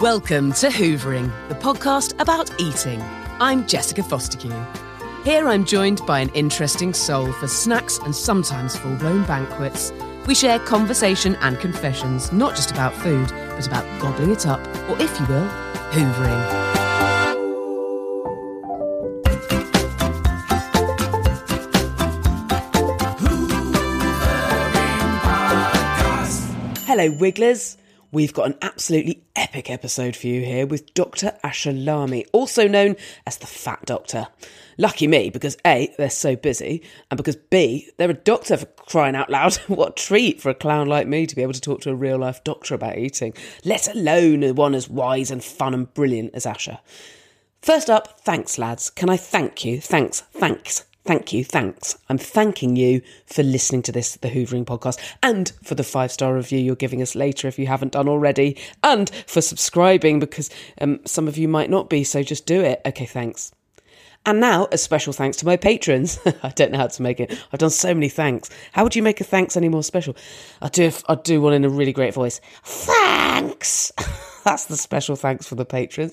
Welcome to Hoovering, the podcast about eating. I'm Jessica Fostekew. Here I'm joined by an interesting soul for snacks and sometimes full blown banquets. We share conversation and confessions, not just about food, but about gobbling it up, or if you will, hoovering. Hello, Wigglers. We've got an absolutely epic episode for you here with Dr. Asher Larmie, also known as the Fat Doctor. Lucky me, because A, they're so busy, and because B, they're a doctor for crying out loud. what a treat for a clown like me to be able to talk to a real life doctor about eating, let alone one as wise and fun and brilliant as Asher. First up, thanks, lads. Can I thank you? Thanks, thanks Thank you, thanks. I'm thanking you for listening to this, the Hoovering podcast, and for the five star review you're giving us later if you haven't done already, and for subscribing because um, some of you might not be, so just do it. Okay, thanks. And now, a special thanks to my patrons. I don't know how to make it. I've done so many thanks. How would you make a thanks any more special? I do. I do one in a really great voice. Thanks. That's the special thanks for the patrons,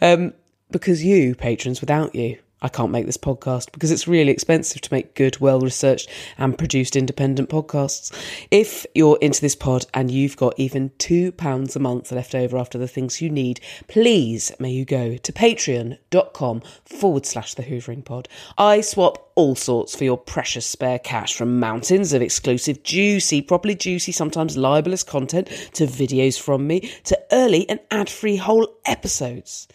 um, because you patrons, without you, I can't make this podcast because it's really expensive to make good, well researched and produced independent podcasts. If you're into this pod and you've got even £2 a month left over after the things you need, please may you go to patreon.com forward slash the Hoovering Pod. I swap all sorts for your precious spare cash from mountains of exclusive, juicy, properly juicy, sometimes libelous content to videos from me to early and ad free whole episodes.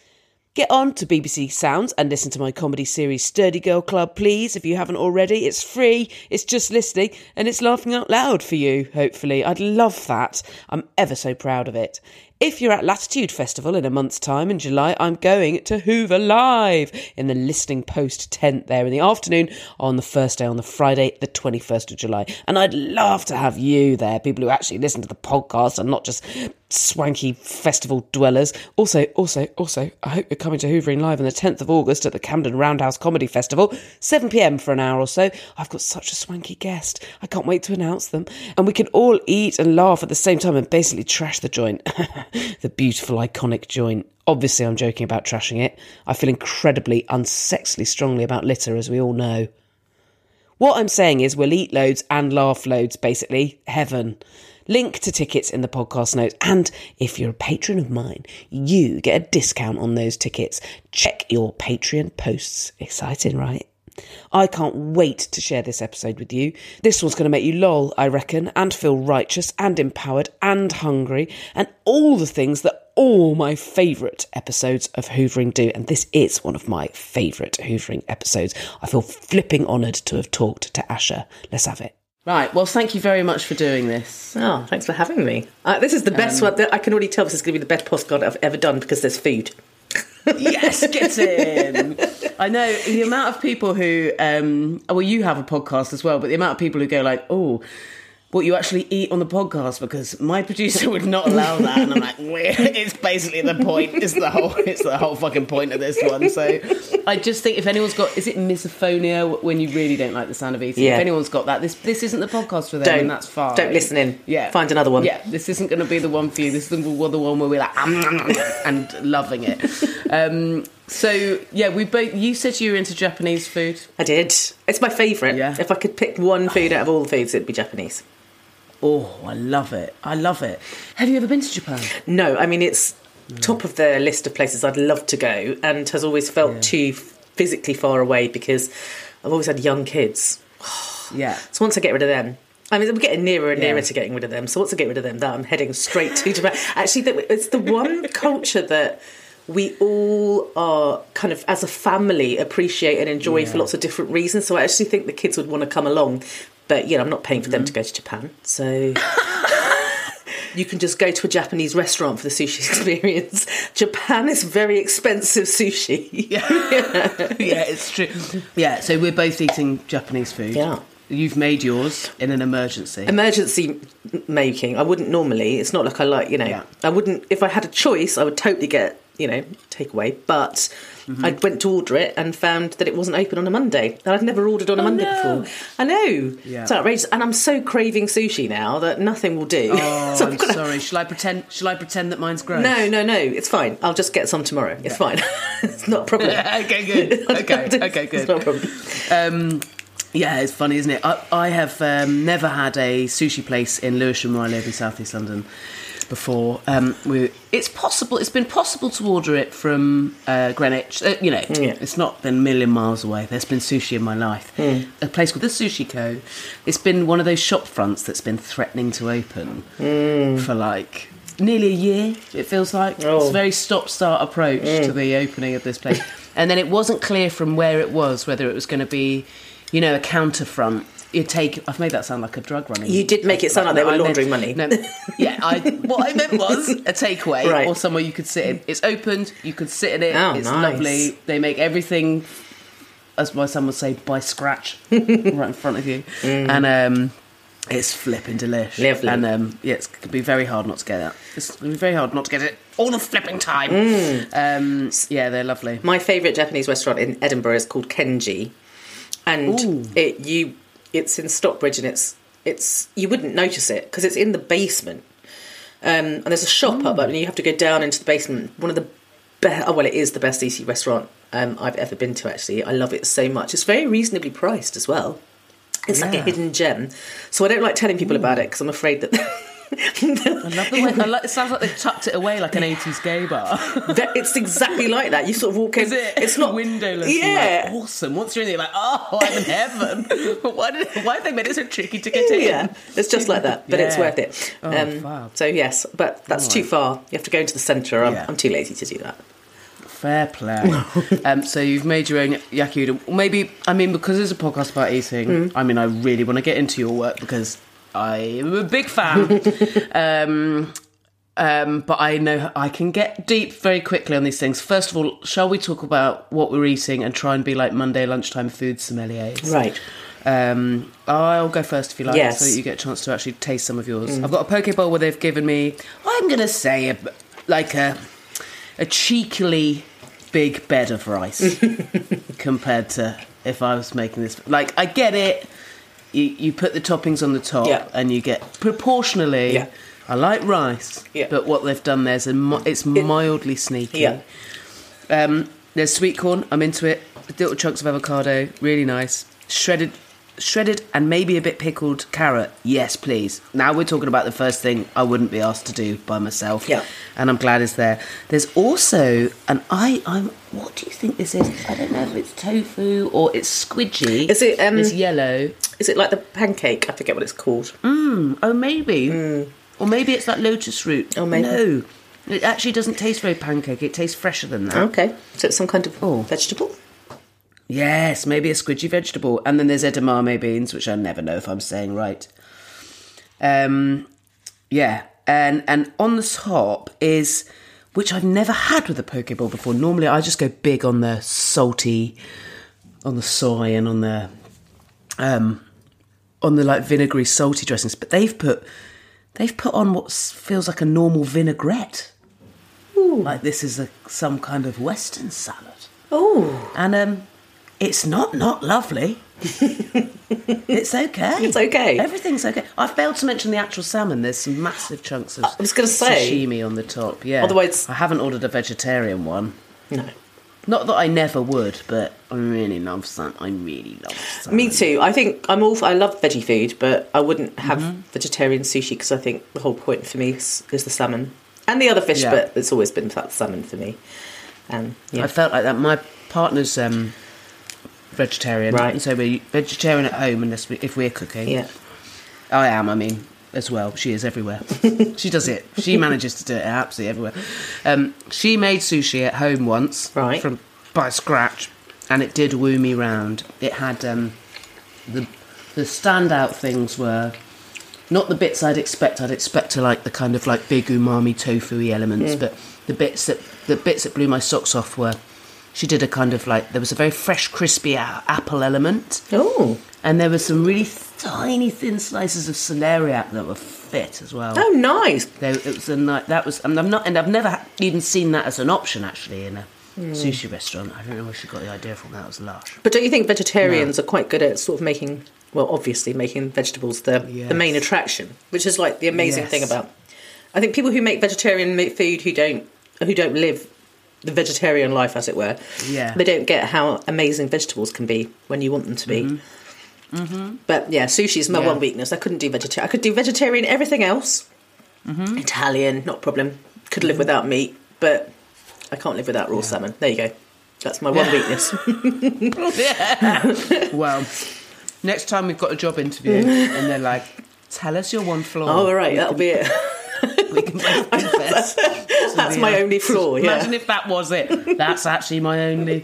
Get on to BBC Sounds and listen to my comedy series Sturdy Girl Club, please, if you haven't already. It's free, it's just listening, and it's laughing out loud for you, hopefully. I'd love that. I'm ever so proud of it. If you're at Latitude Festival in a month's time in July, I'm going to Hoover Live in the Listening Post tent there in the afternoon on the first day, on the Friday, the 21st of July. And I'd love to have you there, people who actually listen to the podcast and not just swanky festival dwellers. Also, also, also, I hope you're coming to Hoovering Live on the 10th of August at the Camden Roundhouse Comedy Festival, 7 pm for an hour or so. I've got such a swanky guest. I can't wait to announce them. And we can all eat and laugh at the same time and basically trash the joint. the beautiful, iconic joint. Obviously, I'm joking about trashing it. I feel incredibly unsexily strongly about litter, as we all know. What I'm saying is, we'll eat loads and laugh loads, basically. Heaven. Link to tickets in the podcast notes. And if you're a patron of mine, you get a discount on those tickets. Check your Patreon posts. Exciting, right? I can't wait to share this episode with you. This one's going to make you lol, I reckon, and feel righteous and empowered and hungry and all the things that all my favourite episodes of Hoovering do. And this is one of my favourite Hoovering episodes. I feel flipping honoured to have talked to Asher. Let's have it. Right. Well, thank you very much for doing this. Oh, thanks for having me. Uh, this is the best one. I can already tell this is going to be the best postcard I've ever done because there's food. yes, get in. I know the amount of people who, um, well, you have a podcast as well, but the amount of people who go like, oh, what you actually eat on the podcast because my producer would not allow that, and I'm like, it's basically the point. It's the whole, it's the whole fucking point of this one. So, I just think if anyone's got, is it misophonia when you really don't like the sound of eating? Yeah. If anyone's got that, this this isn't the podcast for them, Don't and that's fine. Don't listen in. Yeah, find another one. Yeah, this isn't going to be the one for you. This is the, the one where we're like and loving it. Um, so yeah, we both. You said you were into Japanese food. I did. It's my favourite. Yeah. If I could pick one food out of all the foods, it'd be Japanese. Oh, I love it. I love it. Have you ever been to Japan? No, I mean it's top of the list of places I'd love to go, and has always felt too physically far away because I've always had young kids. Yeah. So once I get rid of them. I mean, we're getting nearer and nearer Yeah. to getting rid of them. So once I get rid of them, that I'm heading straight to Japan. Actually, it's the one culture that we all are kind of, as a family, appreciate and enjoy for lots of different reasons. So I actually think the kids would want to come along. But, you know, I'm not paying for them to mm-hmm. go to Japan. So you can just go to a Japanese restaurant for the sushi experience. Japan is very expensive sushi. yeah, yeah, it's true. Yeah, so we're both eating Japanese food. Yeah. You've made yours in an emergency. emergency making i wouldn't normally it's not like i like you know Yeah. i wouldn't if i had a choice i would totally get you know takeaway but Mm-hmm. i went to order it and found that it wasn't open on a monday and i'd never ordered on a monday Oh, no. before i know Yeah. it's outrageous and i'm so craving sushi now that nothing will do oh, So I'm gonna- sorry. Shall I pretend? Shall I pretend that mine's gross? no no no it's fine i'll just get some tomorrow it's fine it's not a problem okay, good. Okay, okay, it's good. not a problem Um, yeah, it's funny, isn't it? I, I have um, never had a sushi place in Lewisham, where I live in South East London, before. Um, we, it's possible. It's been possible to order it from uh, Greenwich. Uh, you know, Yeah. it's not been a million miles away. There's been sushi in my life. A place called the Sushi Co. It's been one of those shop fronts that's been threatening to open for like. Nearly a year, it feels like. It's Oh. a very stop-start approach to the opening of this place, and then it wasn't clear from where it was whether it was going to be, you know, a counterfront. You take. I've made that sound like a drug running. You did make it sound like they were I meant- laundering money. No, yeah, I, what I meant was a takeaway Right. or somewhere you could sit in. It's opened. You could sit in it. Oh, it's nice. lovely. They make everything, as my son would say, by scratch, right in front of you, and um, it's flipping delish. Mm. Lovely. And um, yeah, it's going to be very hard not to get that. It's going to be very hard not to get it all the flipping time. Mm. Um, yeah, they're lovely. My favourite Japanese restaurant in Edinburgh is called Kenji, and it you it's in Stockbridge, and it's it's you wouldn't notice it because it's in the basement, um, and there's a shop up, and you have to go down into the basement. One of the best, oh well, it is the best EC restaurant um, I've ever been to. Actually, I love it so much. It's very reasonably priced as well. It's like a hidden gem, so I don't like telling people about it because I'm afraid that. I love the way. I like, it sounds like they've tucked it away like an 80s gay bar. that it's exactly like that. You sort of walk in. Is it? It's not windowless. Yeah, like, awesome. Once you're in there, you're like, oh, I'm in heaven. why did? Why have they made it so tricky to get in? Yeah, it's just like that, but it's worth it. Oh, um, so yes, but that's too far. You have to go into the centre. I'm, Yeah. I'm too lazy to do that. Fair play. um, so you've made your own yaki udon. Maybe I mean because it's a podcast about eating. Mm. I mean I really want to get into your work because I am a big fan. um, um, but I know I can get deep very quickly on these things. First of all, shall we talk about what we're eating and try and be like Monday lunchtime food sommeliers? Right. Um, I'll go first if you like, Yes. so that you get a chance to actually taste some of yours. I've got a poke bowl where they've given me, I'm going to say, a, like a a cheekily big bed of rice compared to if I was making this. Like, I get it. You, you put the toppings on the top, Yeah. and you get proportionally. Yeah. I like rice, Yeah. but what they've done there's a mi- it's mildly sneaky. Yeah. Um, there's sweet corn. I'm into it. Little chunks of avocado, really nice. Shredded shredded and maybe a bit pickled carrot. Yes, please. Now we're talking about the first thing I wouldn't be asked to do by myself. Yeah. And I'm glad it's there. There's also an I. I'm. What do you think this is? I don't know if it's tofu or it's squidgy. Is it, um, It's yellow. Is it like the pancake? I forget what it's called. Mm. Oh, maybe. Or maybe it's like lotus root. Oh, maybe. No. It actually doesn't taste very pancake. It tastes fresher than that. Okay, so it's some kind of Oh. vegetable. Yes, maybe a squidgy vegetable. And then there's edamame beans, which I never know if I'm saying right. Um, yeah, and and on the top is which I've never had with a poke bowl before. Normally, I just go big on the salty, on the soy, and on the um, on the like vinegary salty dressings. But they've put they've put on what feels like a normal vinaigrette. Like this is a some kind of Western salad Oh, and um, it's not not lovely. it's okay. It's okay. Everything's okay. I failed to mention the actual salmon. There's some massive chunks of I was gonna say- sashimi on the top. Yeah. Otherwise- I haven't ordered a vegetarian one. no. Not that I never would, but I really love salmon. I really love salmon. Me too. I think I'm all. I love veggie food, but I wouldn't have Mm-hmm. vegetarian sushi because I think the whole point for me is, is the salmon and the other fish. Yeah. But it's always been that salmon for me. Um, yeah. I felt like that. My partner's um, vegetarian, Right. And so we're vegetarian at home unless we, if we're cooking. yeah. I am, I mean, as well. She is everywhere. she does it. She manages to do it absolutely everywhere. Um, she made sushi at home once, Right. from by scratch, and it did woo me round. It had um, the the standout things were not the bits I'd expect. I'd expect to like the kind of like big umami tofu elements, but the bits that the bits that blew my socks off were. She did a kind of like there was a very fresh, crispy a- apple element, Oh. and there were some really tiny, thin slices of celeriac that were fit as well. Oh, nice. There, it was a night that was, and I'm not, and I've never even seen that as an option actually in a Hmm. sushi restaurant. I don't know where she got the idea from. That was lush. But don't you think vegetarians are quite good at sort of making, well, obviously making vegetables the, the main attraction, which is like the amazing thing about. I think people who make vegetarian food who don't who don't live the vegetarian life, as it were, Yeah. they don't get how amazing vegetables can be when you want them to be. But yeah, sushi is my Mm-hmm. Yeah. one weakness. I couldn't do vegetarian. I could do vegetarian everything else. Mm-hmm. Italian, not problem. Could live without meat, but I can't live without raw salmon. There you go. That's my one weakness. Well, next time we've got a job interview and they're like, "Tell us your one flaw." Oh, all right, that'll be it. We can both confess. That's my only flaw. Yeah. Imagine if that was it. That's actually my only.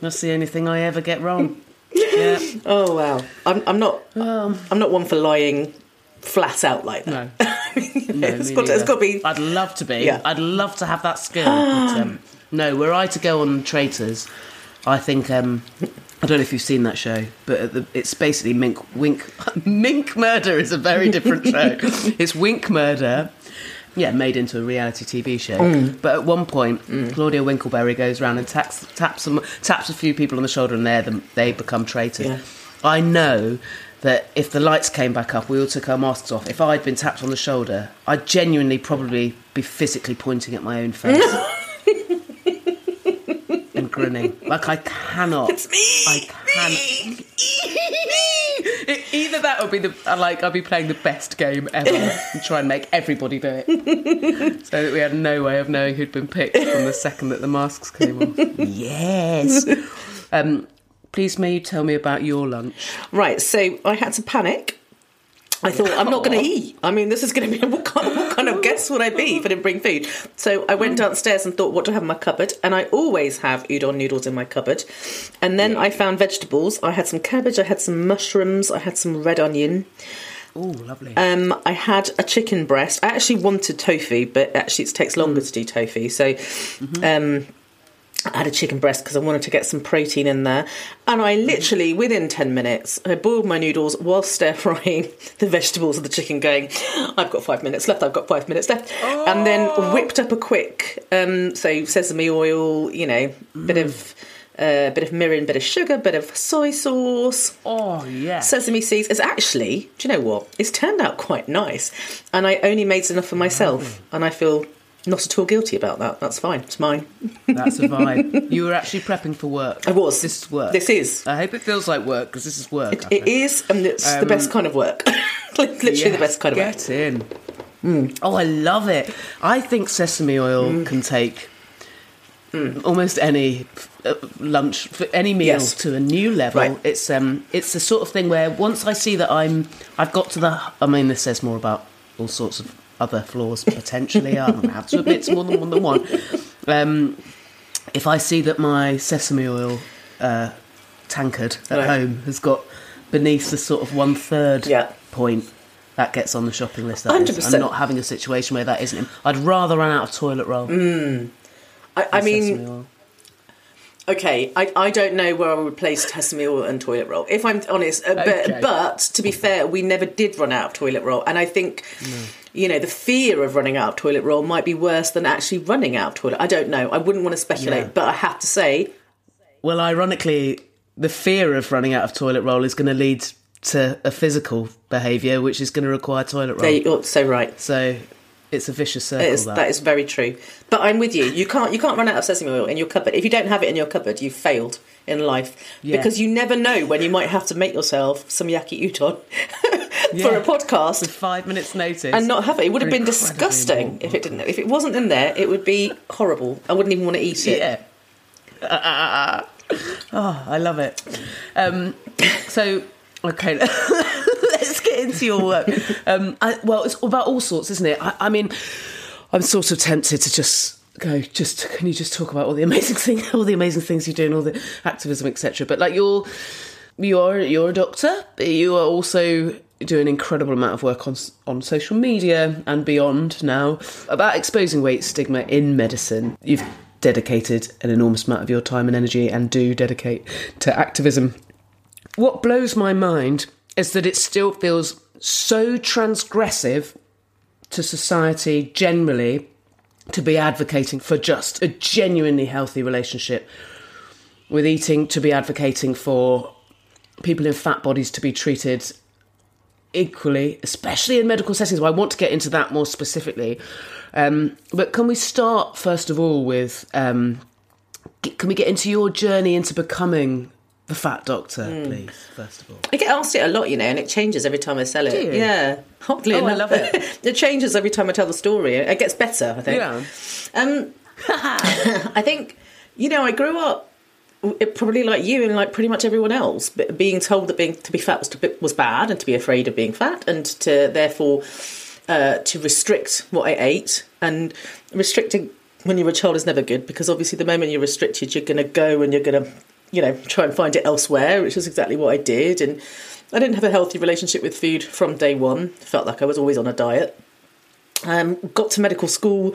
That's the only thing I ever get wrong. Yeah. Oh wow. I'm, I'm not. I'm not one for lying flat out like that. No. No, It's got to- it's got to be- I'd love to be. Yeah. I'd love to have that skill. but, um, no, were I to go on Traitors, I think. Um, I don't know if you've seen that show, but the, it's basically Mink Wink Mink Murder is a very different show. it's Wink Murder. Yeah, made into a reality TV show. Mm. But at one point, Claudia Winkleman goes around and taps taps some, taps a few people on the shoulder, and they're the, they become traitors. Yeah. I know that if the lights came back up, we all took our masks off. If I'd been tapped on the shoulder, I'd genuinely probably be physically pointing at my own face and grinning. Like I cannot. It's me. I Either that or be the uh, like I'd be playing the best game ever and try and make everybody do it, so that we had no way of knowing who'd been picked from the second that the masks came off. Yes. Um, please, may you tell me about your lunch? Right. So I had to panic. I thought I'm not going to eat. I mean, this is going to be what kind, what kind of guest would I be if I didn't bring food? So I went downstairs and thought, what do I have in my cupboard? And I always have udon noodles in my cupboard. And then I found vegetables. I had some cabbage. I had some mushrooms. I had some red onion. Oh, lovely. Um, I had a chicken breast. I actually wanted tofu, but actually it takes longer to do tofu. So um, I had a chicken breast because I wanted to get some protein in there. And I literally, within 10 minutes, I boiled my noodles while stir frying the vegetables and the chicken, going, I've got five minutes left, I've got five minutes left. And then oh. whipped up a quick, um, so sesame oil, you know, bit of. A bit of mirin, bit of sugar, bit of soy sauce, oh, yeah. sesame seeds. It's actually, do you know what? It's turned out quite nice, and I only made enough for myself, mm. and I feel not at all guilty about that. That's fine. It's mine. That's a vibe. you were actually prepping for work. I was. This is work. This is. I hope it feels like work because this is work. It think. is, and it's the best kind of work. Literally the best kind of work. Get in. Oh, I love it. I think sesame oil Mm. can take almost any uh, lunch, for any meal Yes. to a new level. Right. It's um, it's the sort of thing where once I see that I'm, I've got to the. I mean, this says more about all sorts of other flaws potentially. I don't have to admit it's more than one than one. Um, if I see that my sesame oil uh, tankard at Right. home has got beneath the sort of one third Yeah. point, that gets on the shopping list. That is. 100%. I'm not having a situation where that isn't. in. I'd rather run out of toilet roll. I, I than mean, sesame oil. Okay, I, I don't know where I would place sesame oil and toilet roll. If I'm honest, uh, Okay. but to be fair, we never did run out of toilet roll, and I think you know the fear of running out of toilet roll might be worse than actually running out of toilet. I don't know. I wouldn't want to speculate, Yeah. but I have to say, Well, ironically, the fear of running out of toilet roll is going to lead to a physical behaviour, which is going to require toilet roll. you're oh, so right. So it's a vicious circle. Is, that. that is very true. But I'm with you. You can't you can't run out of sesame oil in your cupboard. If you don't have it in your cupboard, you've failed in life Yeah. because you never know when you might have to make yourself some yaki udon for a podcast With five minutes' notice. and not have it. It would have been disgusting if it didn't. If it wasn't in there, it would be horrible. I wouldn't even want to eat it. Yeah. oh, I love it. Um, so, okay, let's get into your work. Um, I, well, it's about all sorts, isn't it? I, I mean, I'm sort of tempted to just go. Just can you just talk about all the amazing things, all the amazing things you do, and all the activism, etc. But like you're, you're you're a doctor. But you are also do an incredible amount of work on on social media and beyond now about exposing weight stigma in medicine. You've dedicated an enormous amount of your time and energy and do dedicate to activism. What blows my mind is that it still feels so transgressive to society generally to be advocating for just a genuinely healthy relationship with eating, to be advocating for people in fat bodies to be treated equally, especially in medical settings. Well, I want to get into that more specifically. Um, but can we start, first of all, with um, can we get into your journey into becoming the fat doctor, Hmm. please, first of all? I get asked it a lot, you know, and it changes every time I sell it. Yeah, oddly Oh, I love it. it changes every time I tell the story. It gets better, I think. Yeah. Um, I think, you know, I grew up it- probably like you and like pretty much everyone else, being told that being to be fat was to, was bad and to be afraid of being fat and to therefore uh, to restrict what I ate and restricting when you're a child is never good because obviously the moment you're restricted, you're going to go and you're going to you know try and find it elsewhere, which is exactly what I did and. I didn't have a healthy relationship with food from day one. Felt like I was always on a diet. Um, got to medical school.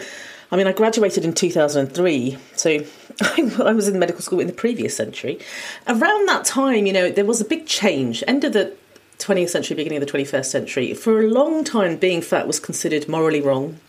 I mean, I graduated in 2003, so I was in medical school in the previous century. Around that time, you know, there was a big change. End of the 20th century, beginning of the 21st century. For a long time, being fat was considered morally wrong,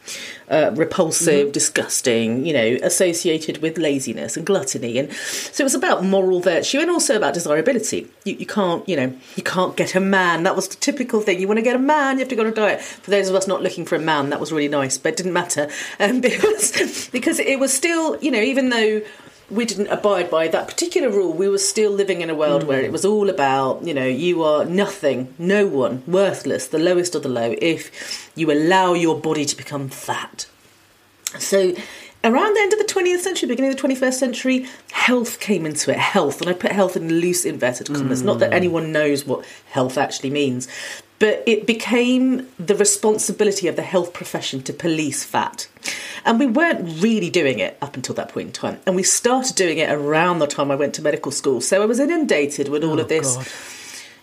uh, repulsive, disgusting, you know, associated with laziness and gluttony. And so it was about moral virtue and also about desirability. You, you can't, you know, you can't get a man. That was the typical thing. You want to get a man, you have to go on a diet. For those of us not looking for a man, that was really nice, but it didn't matter um, because because it was still, you know, even though we didn't abide by that particular rule, we were still living in a world where it mm-hmm. was all about, you know, you are nothing, no one, worthless, the lowest of the low, if you allow your body to become fat. So, around the end of the 20th century, beginning of the 21st century, health came into it. Health, and I put health in loose inverted commas. Not that mm. anyone knows what health actually means, but it became the responsibility of the health profession to police fat. And we weren't really doing it up until that point in time. And we started doing it around the time I went to medical school. So I was inundated with all of oh, this God.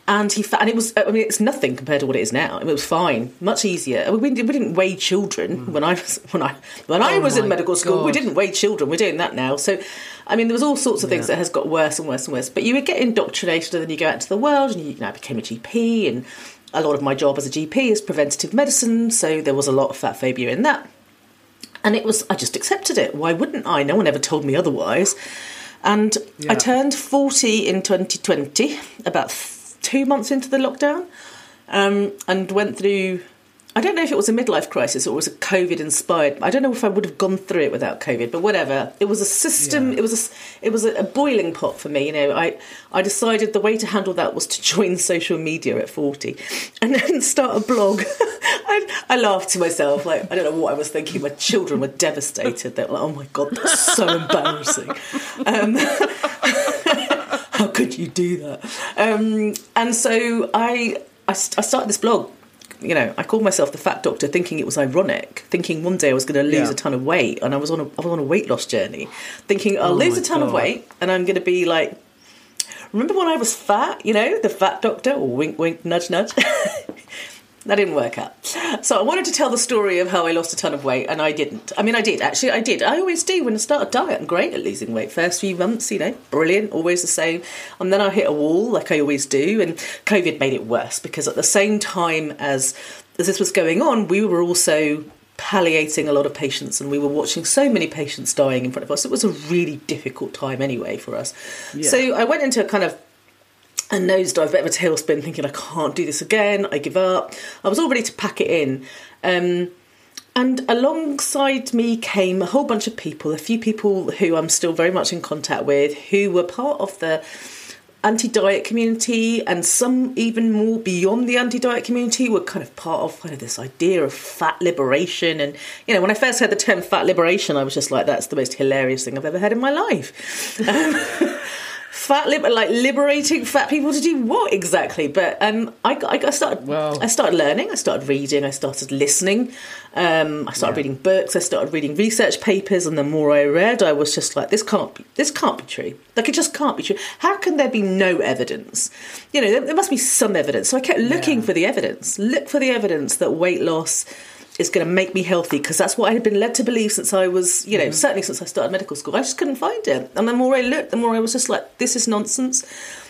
anti fat, and it was. I mean, it's nothing compared to what it is now. It was fine, much easier. I mean, we, didn't- we didn't weigh children mm. when I was when I when I Oh was in medical school. We didn't weigh children. We're doing that now. So, I mean, there was all sorts of things that has got worse and worse and worse. But you would get indoctrinated, and then you go out into the world, and you, you know, I became a GP, and a lot of my job as a GP is preventative medicine. So there was a lot of fat phobia in that. And it was, I just accepted it. Why wouldn't I? No one ever told me otherwise. And I turned 40 in 2020, about th- two months into the lockdown, um, and went through I don't know if it was a midlife crisis or it was a COVID inspired. I don't know if I would have gone through it without COVID, but whatever. It was a system. It was a it was a, a boiling pot for me. You know, I I decided the way to handle that was to join social media at forty, and then start a blog. I, I laughed to myself. Like I don't know what I was thinking. My children were devastated. They're like, "Oh my god, that's so embarrassing." Um, how could you do that? Um, and so I, I, I started this blog. You know, I called myself the Fat Doctor, thinking it was ironic, thinking one day I was going to lose Yeah. a ton of weight, and I was on a I was on a weight loss journey, thinking I'll oh lose a ton of weight, and I'm going to be like, remember when I was fat? You know, the Fat Doctor, or wink, wink, nudge, nudge. That didn't work out. So I wanted to tell the story of how I lost a ton of weight, and I didn't. I mean, I did actually. I did. I always do when I start a diet. I'm great at losing weight. First few months, you know, brilliant, always the same. And then I hit a wall, like I always do. And COVID made it worse because at the same time as as this was going on, we were also palliating a lot of patients, and we were watching so many patients dying in front of us. It was a really difficult time anyway for us. So I went into a kind of a nosedive, bit of a tailspin, thinking I can't do this again. I give up. I was all ready to pack it in. Um, and alongside me came a whole bunch of people, a few people who I'm still very much in contact with, who were part of the anti diet community, and some even more beyond the anti diet community were kind of part of kind of this idea of fat liberation. And, you know, when I first heard the term fat liberation, I was just like, that's the most hilarious thing I've ever heard in my life. Um, fat lib- like liberating fat people to do what exactly? But um i got, I got- started Well- i started learning i started reading i started listening. Um i started reading books i started reading research papers and the more i read i was just like this can't be this can't be true. Like it just can't be true. How can there be no evidence? You know there, there must be some evidence. So i kept looking for the evidence. Look for the evidence that weight loss is going to make me healthy because that's what I had been led to believe since I was, you know, certainly since I started medical school. I just couldn't find it. And the more I looked, the more I was just like, this is nonsense.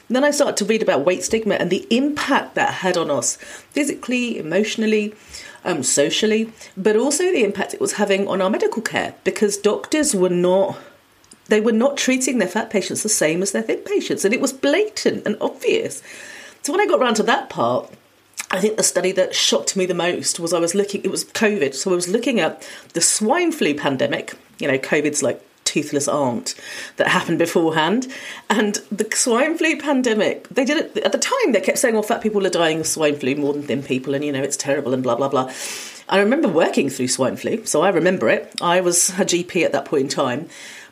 And then I started to read about weight stigma and the impact that had on us physically, emotionally, um, socially, but also the impact it was having on our medical care because doctors were not they were not treating their fat patients the same as their thin patients, and it was blatant and obvious. So when I got round to that part, I think the study that shocked me the most was I was looking. It was COVID, so I was looking at the swine flu pandemic. You know, COVID's like toothless aunt that happened beforehand, and the swine flu pandemic. They did it at the time. They kept saying, "Well, fat people are dying of swine flu more than thin people, and you know it's terrible," and blah blah blah. I remember working through swine flu, so I remember it. I was a GP at that point in time,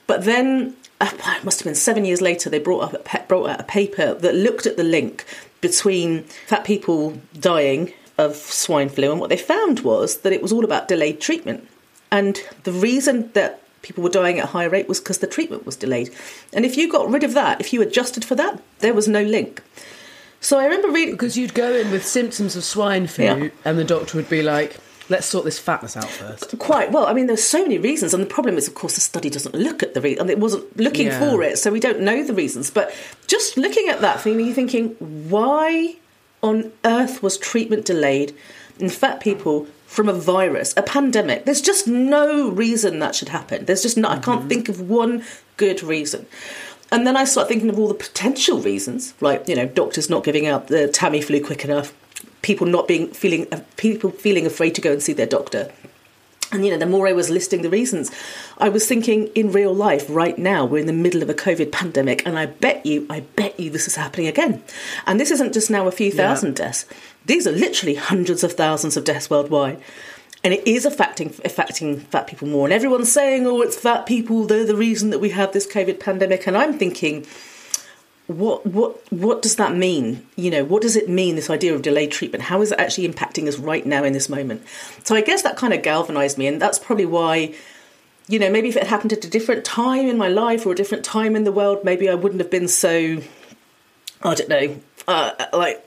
but then uh, it must have been seven years later. They brought up brought out a paper that looked at the link between fat people dying of swine flu, and what they found was that it was all about delayed treatment. And the reason that people were dying at a higher rate was because the treatment was delayed. And if you got rid of that, if you adjusted for that, there was no link. So I remember reading. Because you'd go in with symptoms of swine flu, Yeah. and the doctor would be like, let's sort this fatness out first. Quite well. I mean, there's so many reasons, and the problem is, of course, the study doesn't look at the reason. And it wasn't looking Yeah. for it, so we don't know the reasons. But just looking at that thing, you're thinking, why on earth was treatment delayed in fat people from a virus, a pandemic? There's just no reason that should happen. There's just no. I can't mm-hmm. think of one good reason. And then I start thinking of all the potential reasons, like you know, doctors not giving out the Tamiflu quick enough, people not being feeling uh, people feeling afraid to go and see their doctor. And you know, the more I was listing the reasons, I was thinking in real life, right now, we're in the middle of a COVID pandemic, and I bet you, I bet you this is happening again. And this isn't just now a few thousand deaths, these are literally hundreds of thousands of deaths worldwide. And it is affecting affecting fat people more. And everyone's saying, oh, it's fat people, they're the reason that we have this COVID pandemic. And I'm thinking, what what what does that mean? You know what does it mean this idea of delayed treatment? How is it actually impacting us right now in this moment? So i guess that kind of galvanized me and that's probably why you know maybe if it happened at a different time in my life or a different time in the world maybe i wouldn't have been so i don't know uh, like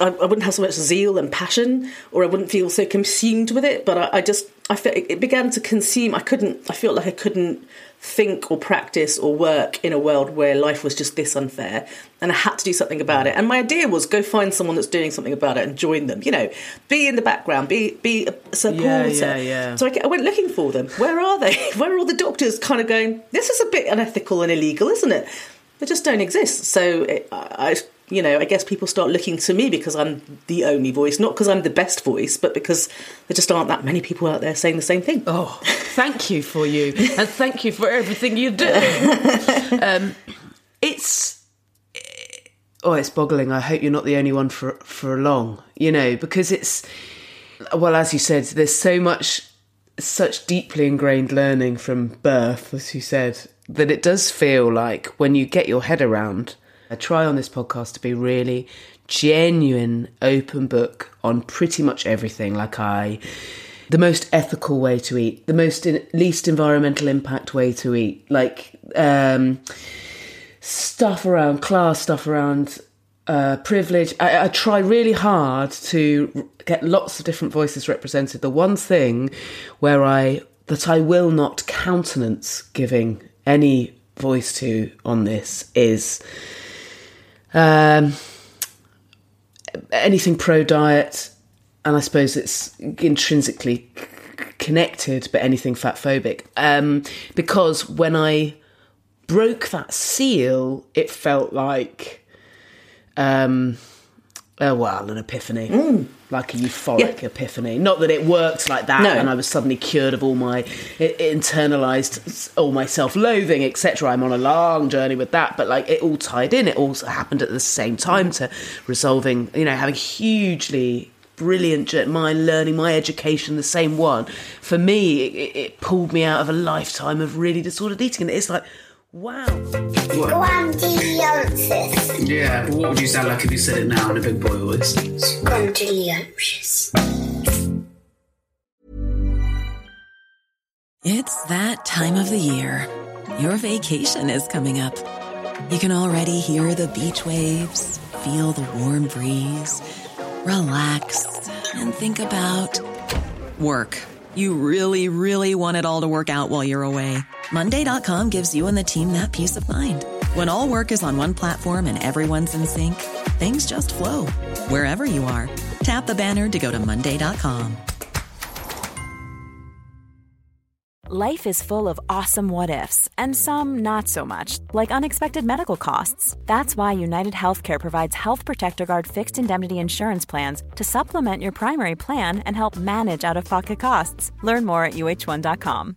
I, I wouldn't have so much zeal and passion, or I wouldn't feel so consumed with it. But I, I just, I felt it began to consume. I couldn't. I felt like I couldn't think or practice or work in a world where life was just this unfair, and I had to do something about it. And my idea was go find someone that's doing something about it and join them. You know, be in the background, be be a supporter. Yeah, yeah, yeah. So I, I went looking for them. Where are they? Where are all the doctors? Kind of going. This is a bit unethical and illegal, isn't it? They just don't exist. So it, I I you know, I guess people start looking to me because I'm the only voice, not because I'm the best voice, but because there just aren't that many people out there saying the same thing. Oh, thank you for you, and thank you for everything you do. um, it's oh, it's boggling. I hope you're not the only one for for long. You know, because it's well, as you said, there's so much, such deeply ingrained learning from birth, as you said, that it does feel like when you get your head around. I try on this podcast to be really genuine, open book on pretty much everything. Like I, the most ethical way to eat, the most in, least environmental impact way to eat, like um, stuff around class, stuff around uh, privilege. I, I, try really hard to get lots of different voices represented. The one thing where I that I will not countenance giving any voice to on this is um, anything pro diet, and I suppose it's intrinsically connected, but anything fat phobic. Um, because when I broke that seal, it felt like um, oh well, an epiphany, mm. like a euphoric yeah. epiphany. Not that it worked like that, no. and I was suddenly cured of all my internalized, all my self-loathing, etc. I'm on a long journey with that, but like it all tied in. It all happened at the same time to resolving, you know, having hugely brilliant my learning my education the same one for me it, it pulled me out of a lifetime of really disordered eating and it's like Wow. Grandioses. Yeah, what would you sound like if you said it now in a big boy voice? Grandiose. It's that time of the year. Your vacation is coming up. You can already hear the beach waves, feel the warm breeze, relax, and think about work. You really, really want it all to work out while you're away. Monday.com gives you and the team that peace of mind. When all work is on one platform and everyone's in sync, things just flow wherever you are. Tap the banner to go to Monday.com. Life is full of awesome what ifs and some not so much, like unexpected medical costs. That's why United Healthcare provides Health Protector Guard fixed indemnity insurance plans to supplement your primary plan and help manage out of pocket costs. Learn more at uh1.com.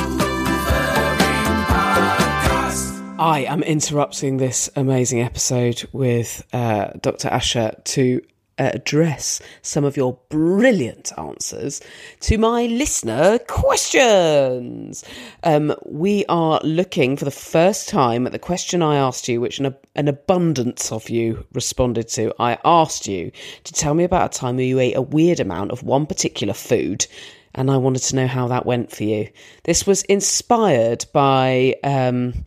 I am interrupting this amazing episode with uh, Dr. Asher to address some of your brilliant answers to my listener questions. Um, we are looking for the first time at the question I asked you, which an, an abundance of you responded to. I asked you to tell me about a time where you ate a weird amount of one particular food and I wanted to know how that went for you. This was inspired by um,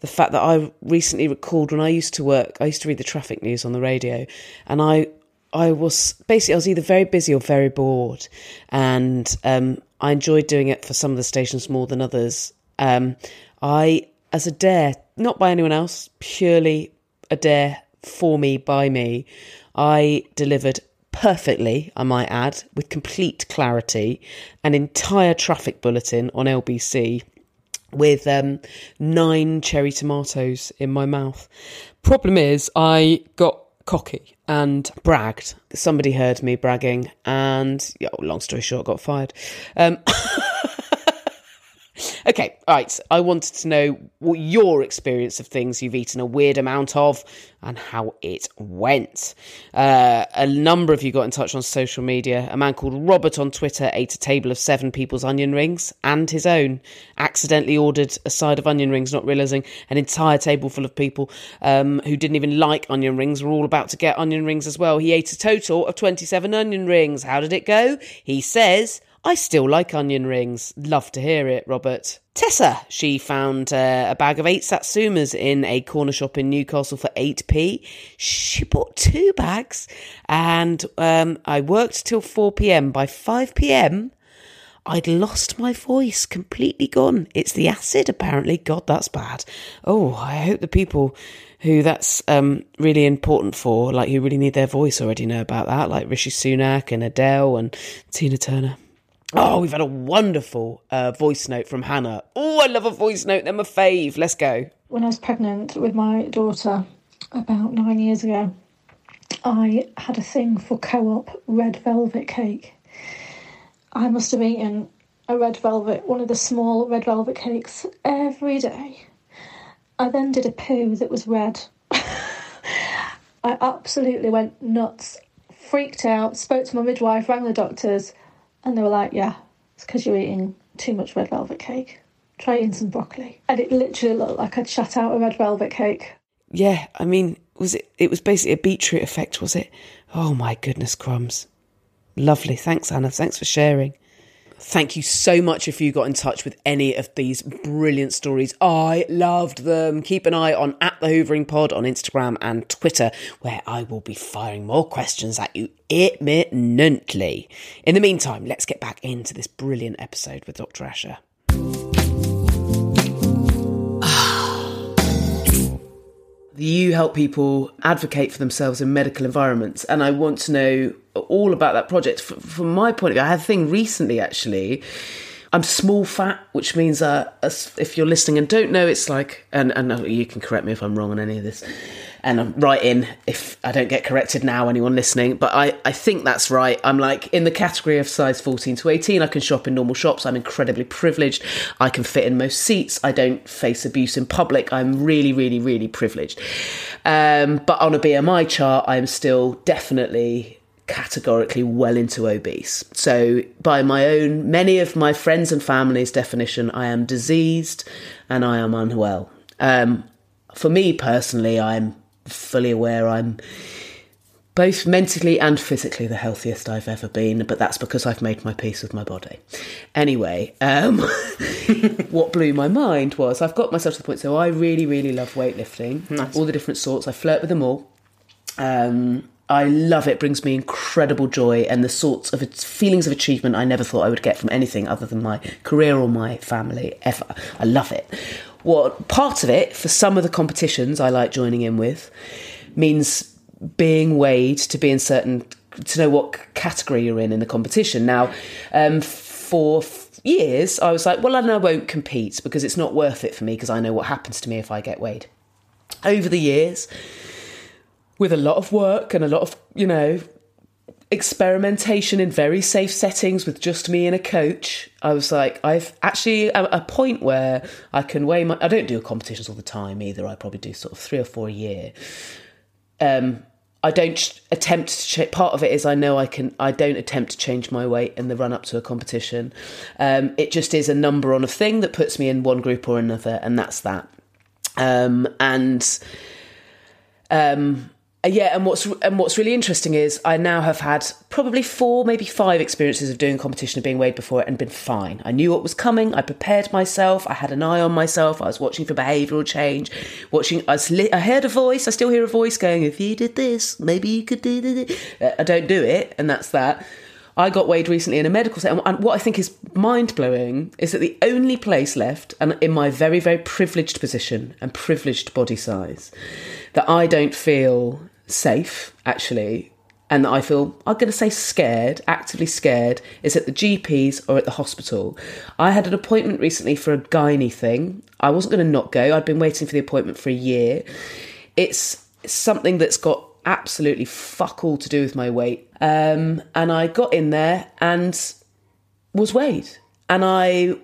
the fact that I recently recalled when I used to work, I used to read the traffic news on the radio, and I I was basically I was either very busy or very bored, and um, I enjoyed doing it for some of the stations more than others. Um, I, as a dare, not by anyone else, purely a dare for me by me, I delivered perfectly, I might add, with complete clarity, an entire traffic bulletin on LBC with um, nine cherry tomatoes in my mouth. Problem is, I got cocky and bragged. Somebody heard me bragging, and long story short, got fired. Um, Okay, right. I wanted to know what your experience of things you've eaten a weird amount of and how it went. Uh, a number of you got in touch on social media. A man called Robert on Twitter ate a table of seven people's onion rings and his own. Accidentally ordered a side of onion rings, not realizing an entire table full of people um, who didn't even like onion rings were all about to get onion rings as well. He ate a total of 27 onion rings. How did it go? He says, I still like onion rings. Love to hear it, Robert. Tessa, she found uh, a bag of eight satsumas in a corner shop in Newcastle for 8p. She bought two bags and um, I worked till 4 pm. By 5 pm, I'd lost my voice, completely gone. It's the acid, apparently. God, that's bad. Oh, I hope the people who that's um, really important for, like who really need their voice, already know about that, like Rishi Sunak and Adele and Tina Turner. Oh, we've had a wonderful uh, voice note from Hannah. Oh, I love a voice note. They're my fave. Let's go. When I was pregnant with my daughter about nine years ago, I had a thing for co op red velvet cake. I must have eaten a red velvet, one of the small red velvet cakes, every day. I then did a poo that was red. I absolutely went nuts, freaked out, spoke to my midwife, rang the doctors, and they were like, Yeah, it's because you're eating too much red velvet cake. Try eating some broccoli. And it literally looked like I'd shut out a red velvet cake. Yeah, I mean, was it? It was basically a beetroot effect, was it? Oh my goodness, crumbs! Lovely. Thanks, Anna. Thanks for sharing. Thank you so much if you got in touch with any of these brilliant stories. I loved them. Keep an eye on at the Hoovering Pod on Instagram and Twitter, where I will be firing more questions at you imminently. In the meantime, let's get back into this brilliant episode with Dr. Asher. You help people advocate for themselves in medical environments, and I want to know all about that project. From my point of view, I had a thing recently actually. I'm small fat, which means uh, if you're listening and don't know, it's like, and, and you can correct me if I'm wrong on any of this, and I'm right in if I don't get corrected now, anyone listening, but I, I think that's right. I'm like in the category of size 14 to 18. I can shop in normal shops. I'm incredibly privileged. I can fit in most seats. I don't face abuse in public. I'm really, really, really privileged. Um, but on a BMI chart, I'm still definitely categorically well into obese. So, by my own, many of my friends and family's definition, I am diseased and I am unwell. Um, for me personally, I'm fully aware I'm both mentally and physically the healthiest I've ever been, but that's because I've made my peace with my body. Anyway, um, what blew my mind was I've got myself to the point, so I really, really love weightlifting, nice. all the different sorts. I flirt with them all. Um, I love it, it brings me incredible joy and the sorts of feelings of achievement I never thought I would get from anything other than my career or my family ever. I love it. What part of it for some of the competitions I like joining in with means being weighed to be in certain to know what category you're in in the competition. Now, um, for years I was like, well, I won't compete because it's not worth it for me because I know what happens to me if I get weighed. Over the years, with a lot of work and a lot of you know experimentation in very safe settings with just me and a coach, I was like, I've actually at a point where I can weigh my. I don't do competitions all the time either. I probably do sort of three or four a year. Um, I don't attempt to. Part of it is I know I can. I don't attempt to change my weight in the run up to a competition. Um, it just is a number on a thing that puts me in one group or another, and that's that. Um, and um, yeah, and what's and what's really interesting is I now have had probably four, maybe five experiences of doing competition and being weighed before it and been fine. I knew what was coming. I prepared myself. I had an eye on myself. I was watching for behavioural change. Watching, I, I heard a voice. I still hear a voice going, "If you did this, maybe you could do this." Uh, I don't do it, and that's that. I got weighed recently in a medical setting, and what I think is mind blowing is that the only place left, and in my very, very privileged position and privileged body size, that I don't feel safe, actually, and that I feel, I'm going to say scared, actively scared, is at the GP's or at the hospital. I had an appointment recently for a gynae thing. I wasn't going to not go. I'd been waiting for the appointment for a year. It's something that's got absolutely fuck all to do with my weight. Um, and I got in there and was weighed. And I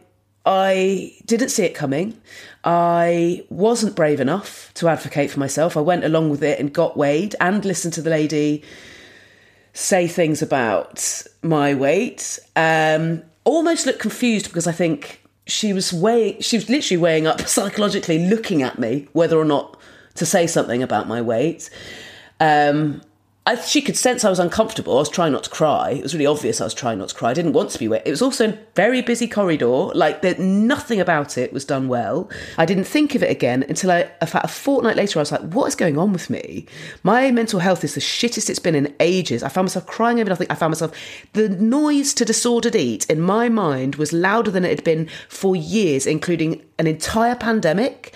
I didn't see it coming. I wasn't brave enough to advocate for myself. I went along with it and got weighed and listened to the lady say things about my weight. Um, almost looked confused because I think she was weighing, she was literally weighing up psychologically, looking at me whether or not to say something about my weight. Um, I, she could sense I was uncomfortable. I was trying not to cry. It was really obvious I was trying not to cry. I didn't want to be wet. It was also a very busy corridor. Like that, nothing about it was done well. I didn't think of it again until a fortnight later. I was like, "What is going on with me? My mental health is the shittest it's been in ages." I found myself crying over nothing. I found myself the noise to disordered eat in my mind was louder than it had been for years, including an entire pandemic.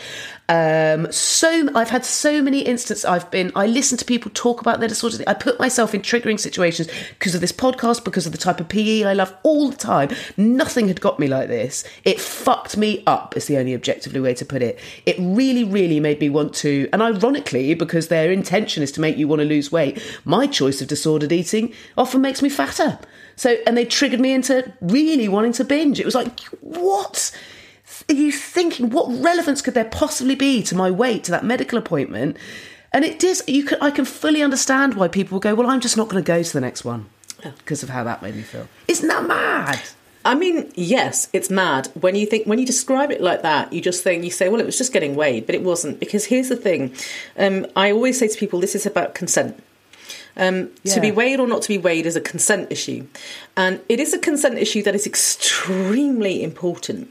Um, so I've had so many instances. I've been. I listen to people talk about their disorders. I put myself in triggering situations because of this podcast, because of the type of PE I love all the time. Nothing had got me like this. It fucked me up. Is the only objectively way to put it. It really, really made me want to. And ironically, because their intention is to make you want to lose weight, my choice of disordered eating often makes me fatter. So, and they triggered me into really wanting to binge. It was like, what? Are you thinking what relevance could there possibly be to my weight to that medical appointment and it does you can i can fully understand why people go well i'm just not going to go to the next one because of how that made me feel isn't that mad I mean, yes, it's mad. When you think when you describe it like that, you just think you say, "Well, it was just getting weighed," but it wasn't. Because here's the thing: um, I always say to people, "This is about consent." Um, Yeah. To be weighed or not to be weighed is a consent issue, and it is a consent issue that is extremely important.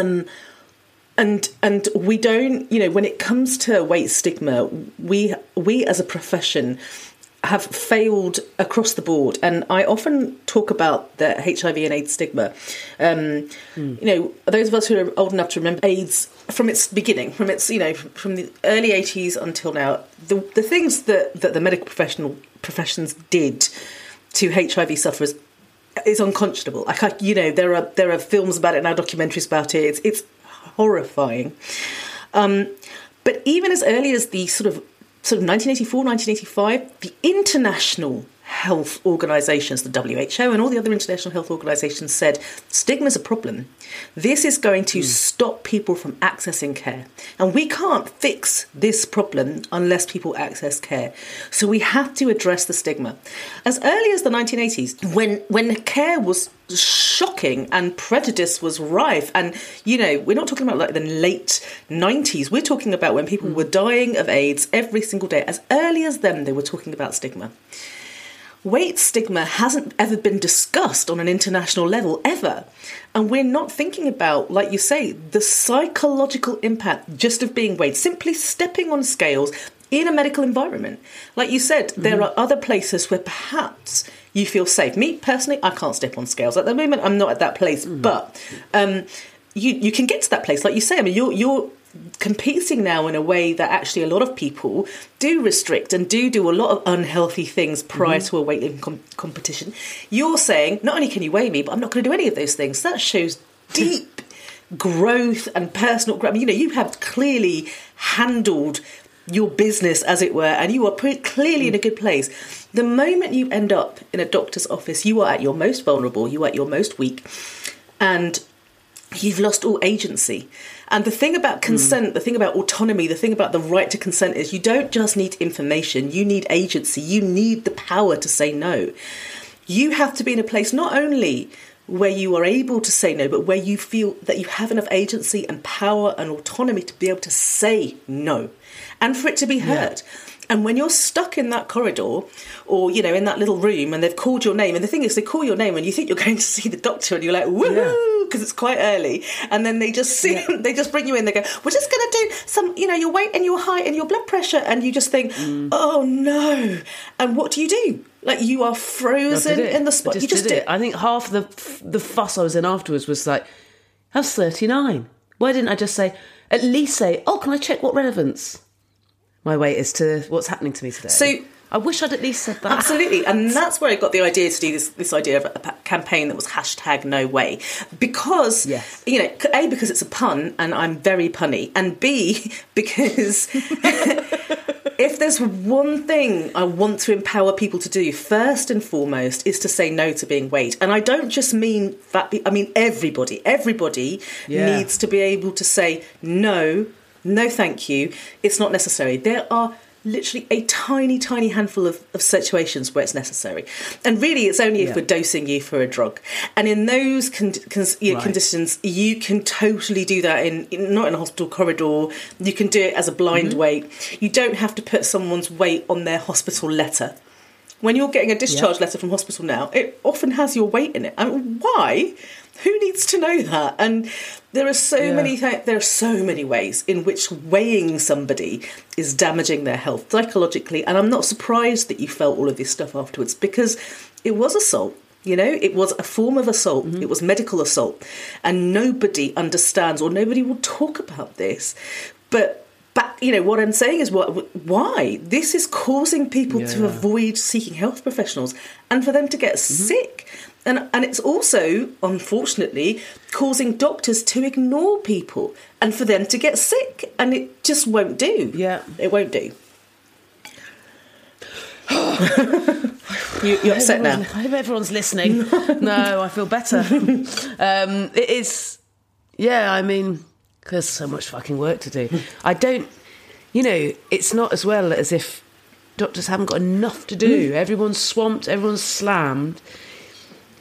Um, and and we don't, you know, when it comes to weight stigma, we we as a profession have failed across the board. And I often talk about the HIV and AIDS stigma. Um, You know, those of us who are old enough to remember AIDS from its beginning, from its you know from the early eighties until now, the the things that that the medical professional professions did to HIV sufferers is unconscionable. Can't, you know, there are there are films about it now, documentaries about it. It's it's horrifying. Um, but even as early as the sort of sort of 1984, 1985, the international health organizations, the WHO and all the other international health organizations said stigma is a problem. This is going to hmm. stop people from accessing care. And we can't fix this problem unless people access care. So we have to address the stigma. As early as the 1980s, when when care was shocking and prejudice was rife and you know we're not talking about like the late 90s we're talking about when people hmm. were dying of aids every single day as early as then they were talking about stigma weight stigma hasn't ever been discussed on an international level ever. And we're not thinking about like you say the psychological impact just of being weighed. Simply stepping on scales in a medical environment. Like you said there are other places where perhaps you feel safe. Me personally i can't step on scales. At the moment i'm not at that place but um, you you can get to that place. Like you say i mean you're you're competing now in a way that actually a lot of people do restrict and do do a lot of unhealthy things prior mm-hmm. to a weightlifting com- competition. You're saying not only can you weigh me, but I'm not going to do any of those things. That shows deep growth and personal growth. I mean, you know, you have clearly handled your business, as it were, and you are pretty clearly in a mm. good place. The moment you end up in a doctor's office, you are at your most vulnerable, you are at your most weak, and you've lost all agency. And the thing about hmm. consent, the thing about autonomy, the thing about the right to consent is you don't just need information, you need agency, you need the power to say no. You have to be in a place not only where you are able to say no, but where you feel that you have enough agency and power and autonomy to be able to say no and for it to be heard. And when you're stuck in that corridor or, you know, in that little room and they've called your name, and the thing is, they call your name and you think you're going to see the doctor and you're like, woohoo, because it's quite early. And then they just see, they just bring you in, they go, we're just going to do some, you know, your weight and your height and your blood pressure. And you just think, mm. oh no. And what do you do? Like you are frozen in the spot. just you just did do it. I think half the the fuss I was in afterwards was like, I was 39. Why didn't I just say, at least say, oh, can I check what relevance my weight is to what's happening to me today? So- I wish I'd at least said that. Absolutely, and that's where I got the idea to do this this idea of a campaign that was hashtag No Way, because Yes. you know, a because it's a pun and I'm very punny, and b because if there's one thing I want to empower people to do, first and foremost, is to say no to being weighed, and I don't just mean that, I mean everybody. Everybody Yeah. needs to be able to say no, no, thank you. It's not necessary. There are literally a tiny, tiny handful of, of situations where it's necessary. And really, it's only if we're dosing you for a drug. And in those con- con- Right. conditions, you can totally do that in, in not in a hospital corridor. You can do it as a blind Mm-hmm. weight. You don't have to put someone's weight on their hospital letter. When you're getting a discharge letter from hospital now, it often has your weight in it. I mean, why? Who needs to know that? And there are so Yeah. many th- there are so many ways in which weighing somebody is damaging their health psychologically. And I'm not surprised that you felt all of this stuff afterwards because it was assault. You know, it was a form of assault. Mm-hmm. It was medical assault, and nobody understands or nobody will talk about this. But but you know what I'm saying is what why this is causing people to avoid seeking health professionals and for them to get sick. And, and it's also, unfortunately, causing doctors to ignore people and for them to get sick. And it just won't do. Yeah. It won't do. you, you're upset now. I hope everyone's listening. no, I feel better. um, it is, yeah, I mean, there's so much fucking work to do. I don't, you know, it's not as well as if doctors haven't got enough to do. Mm. Everyone's swamped, everyone's slammed.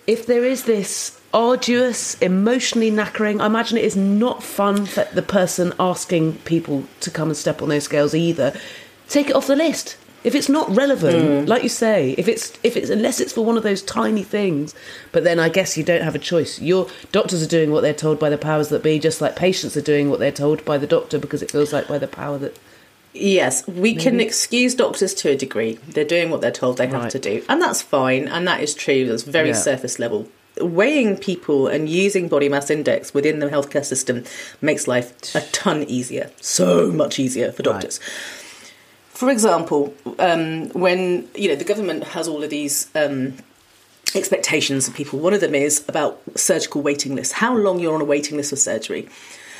If there is this arduous, emotionally knackering, I imagine it is not fun for the person asking people to come and step on those scales either. Take it off the list. If it's not relevant, hmm. like you say, if it's if it's unless it's for one of those tiny things, but then I guess you don't have a choice. Your doctors are doing what they're told by the powers that be, just like patients are doing what they're told by the doctor because it feels like by the power that Yes, we can excuse doctors to a degree. They're doing what they're told they have Right. to do, and that's fine, and that is true. That's very Yeah. surface level. Weighing people and using body mass index within the healthcare system makes life a ton easier, so much easier for doctors. For example, um, when you know the government has all of these um, expectations of people, one of them is about surgical waiting lists. How long you're on a waiting list for surgery.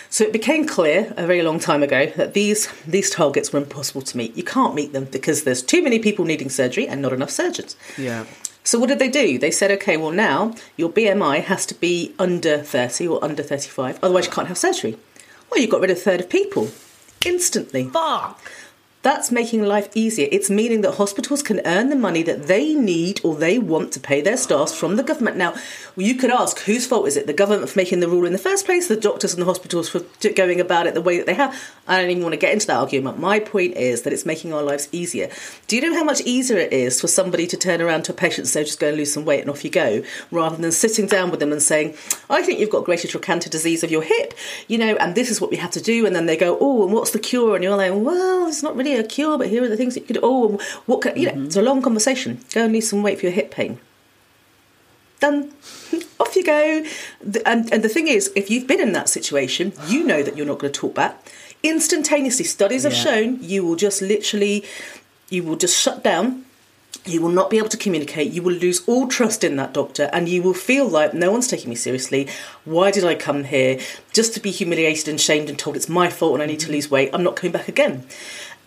So it became clear a very long time ago that these these targets were impossible to meet. You can't meet them because there's too many people needing surgery and not enough surgeons. yeah. So what did they do? They said, okay, well now your BMI has to be under 30 or under 35, otherwise you can't have surgery. Well, you got rid of a third of people instantly. Fuck. That's making life easier. It's meaning that hospitals can earn the money that they need or they want to pay their staff from the government. Now, you could ask, whose fault is it? The government for making the rule in the first place, the doctors and the hospitals for going about it the way that they have? I don't even want to get into that argument. My point is that it's making our lives easier. Do you know how much easier it is for somebody to turn around to a patient and say, just go and lose some weight and off you go, rather than sitting down with them and saying, I think you've got greater trochanter disease of your hip, you know, and this is what we have to do. And then they go, oh, and what's the cure? And you're like, well, it's not really a cure, but here are the things that you could, oh, what can, you know, mm-hmm. it's a long conversation. Go and lose some weight for your hip pain. Done. Off you go. The- And, and the thing is, if you've been in that situation, you know that you're not going to talk back. Instantaneously, studies have Yeah. shown you will just literally, you will just shut down. You will not be able to communicate. You will lose all trust in that doctor, and you will feel like no one's taking me seriously. Why did I come here just to be humiliated and shamed and told it's my fault and I need to mm-hmm. lose weight? I'm not coming back again.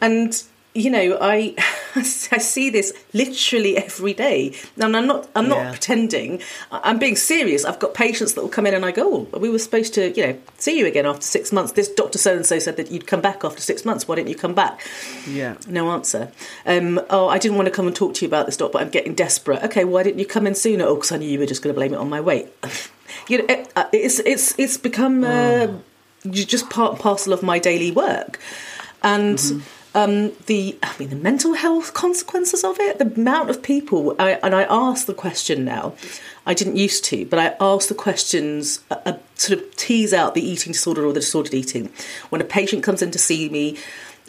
And you know, I I see this literally every day. And I'm not I'm not Yeah. pretending. I'm being serious. I've got patients that will come in and I go, oh, we were supposed to, you know, see you again after six months. This doctor so and so said that you'd come back after six months. Why didn't you come back? Yeah. No answer. Um, oh, I didn't want to come and talk to you about this, doc, but I'm getting desperate. Okay, why didn't you come in sooner? Oh, because I knew you were just going to blame it on my weight. you know, it, uh, it's it's it's become uh, j- just part and parcel of my daily work, and. Um, the I mean the mental health consequences of it, the amount of people, I, and I ask the question now. I didn't used to, but I ask the questions, uh, uh, sort of tease out the eating disorder or the disordered eating. When a patient comes in to see me,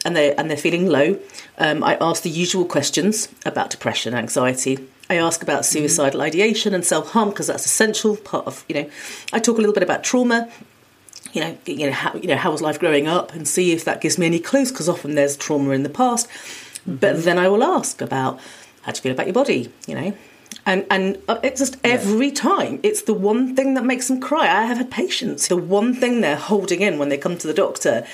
and they and they're feeling low, um, I ask the usual questions about depression, anxiety. I ask about suicidal ideation and self harm because that's essential part of you know. I talk a little bit about trauma. You know, you know how you know how was life growing up, and see if that gives me any clues because often there's trauma in the past. But then I will ask about how do you feel about your body, you know, and and uh, it's just every time it's the one thing that makes them cry. I have had patients. The one thing they're holding in when they come to the doctor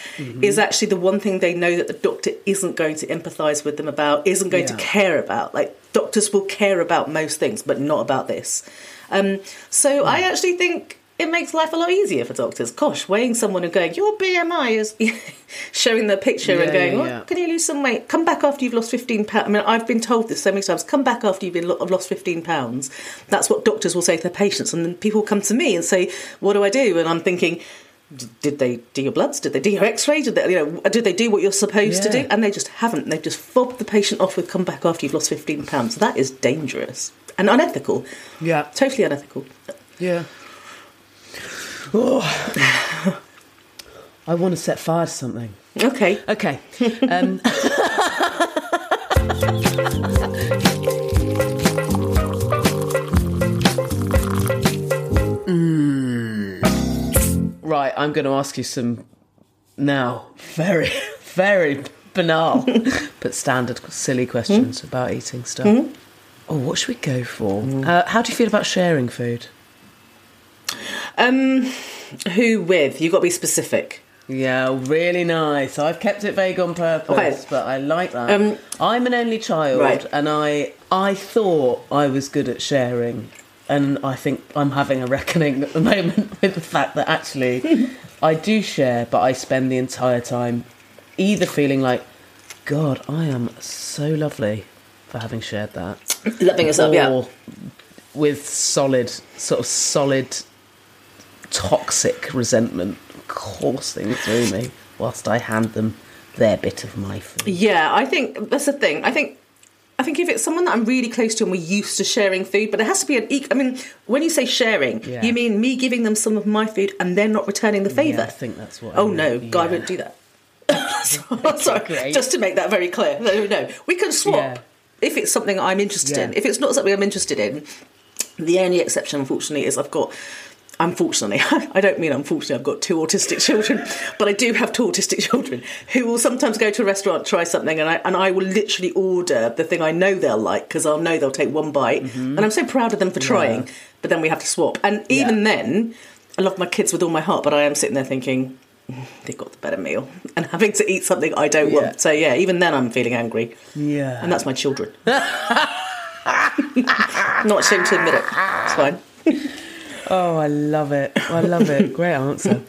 is actually the one thing they know that the doctor isn't going to empathise with them about, isn't going to care about. Like doctors will care about most things, but not about this. Um, so I actually think it makes life a lot easier for doctors. Gosh, weighing someone and going, your BMI is showing the picture Yeah, and going, yeah, "Oh, yeah. can you lose some weight? Come back after you've lost 15 pounds. I mean, I've been told this so many times. Come back after you've been lo- lost 15 pounds. That's what doctors will say to their patients. And then people come to me and say, what do I do? And I'm thinking, did they do your bloods? Did they do your X-ray? Did they, you know, did they do what you're supposed to do? And they just haven't. They've just fobbed the patient off with come back after you've lost 15 pounds. That is dangerous and unethical. Yeah. Totally unethical. Yeah. Oh. I want to set fire to something. Okay. Okay. Um, Mm. Right, I'm going to ask you some now very, very banal but standard silly questions about eating stuff. Mhm. Oh, what should we go for? Uh, how do you feel about sharing food? Um, who with? You've got to be specific. Yeah, really nice. I've kept it vague on purpose, Okay. but I like that. Um, I'm an only child, Right. and I I thought I was good at sharing, and I think I'm having a reckoning at the moment with the fact that actually I do share, but I spend the entire time either feeling like, God, I am so lovely for having shared that, Loving yourself, yeah. or with solid, sort of solid, toxic resentment coursing through me whilst I hand them their bit of my food. Yeah, I think that's the thing. I think I think if it's someone that I'm really close to and we're used to sharing food, but it has to be an equal. I mean, when you say sharing, Yeah. you mean me giving them some of my food and they're not returning the favour? Yeah, I think that's what. I oh mean. no, God, I Yeah. wouldn't do that. Sorry, Great. just to make that very clear. No, no, we can swap if it's something I'm interested in. If it's not something I'm interested in, the only exception, unfortunately, is I've got. Unfortunately, I don't mean unfortunately, I've got two autistic children, but I do have two autistic children who will sometimes go to a restaurant, try something, and I and I will literally order the thing I know they'll like because I'll know they'll take one bite, and I'm so proud of them for trying. But then we have to swap, and even then, I love my kids with all my heart, but I am sitting there thinking "Mm, they've got the better meal and having to eat something I don't Yeah. want. So yeah, even then I'm feeling angry, Yeah. and that's my children. Not ashamed to admit it. It's fine. Oh, I love it. I love it. Great answer.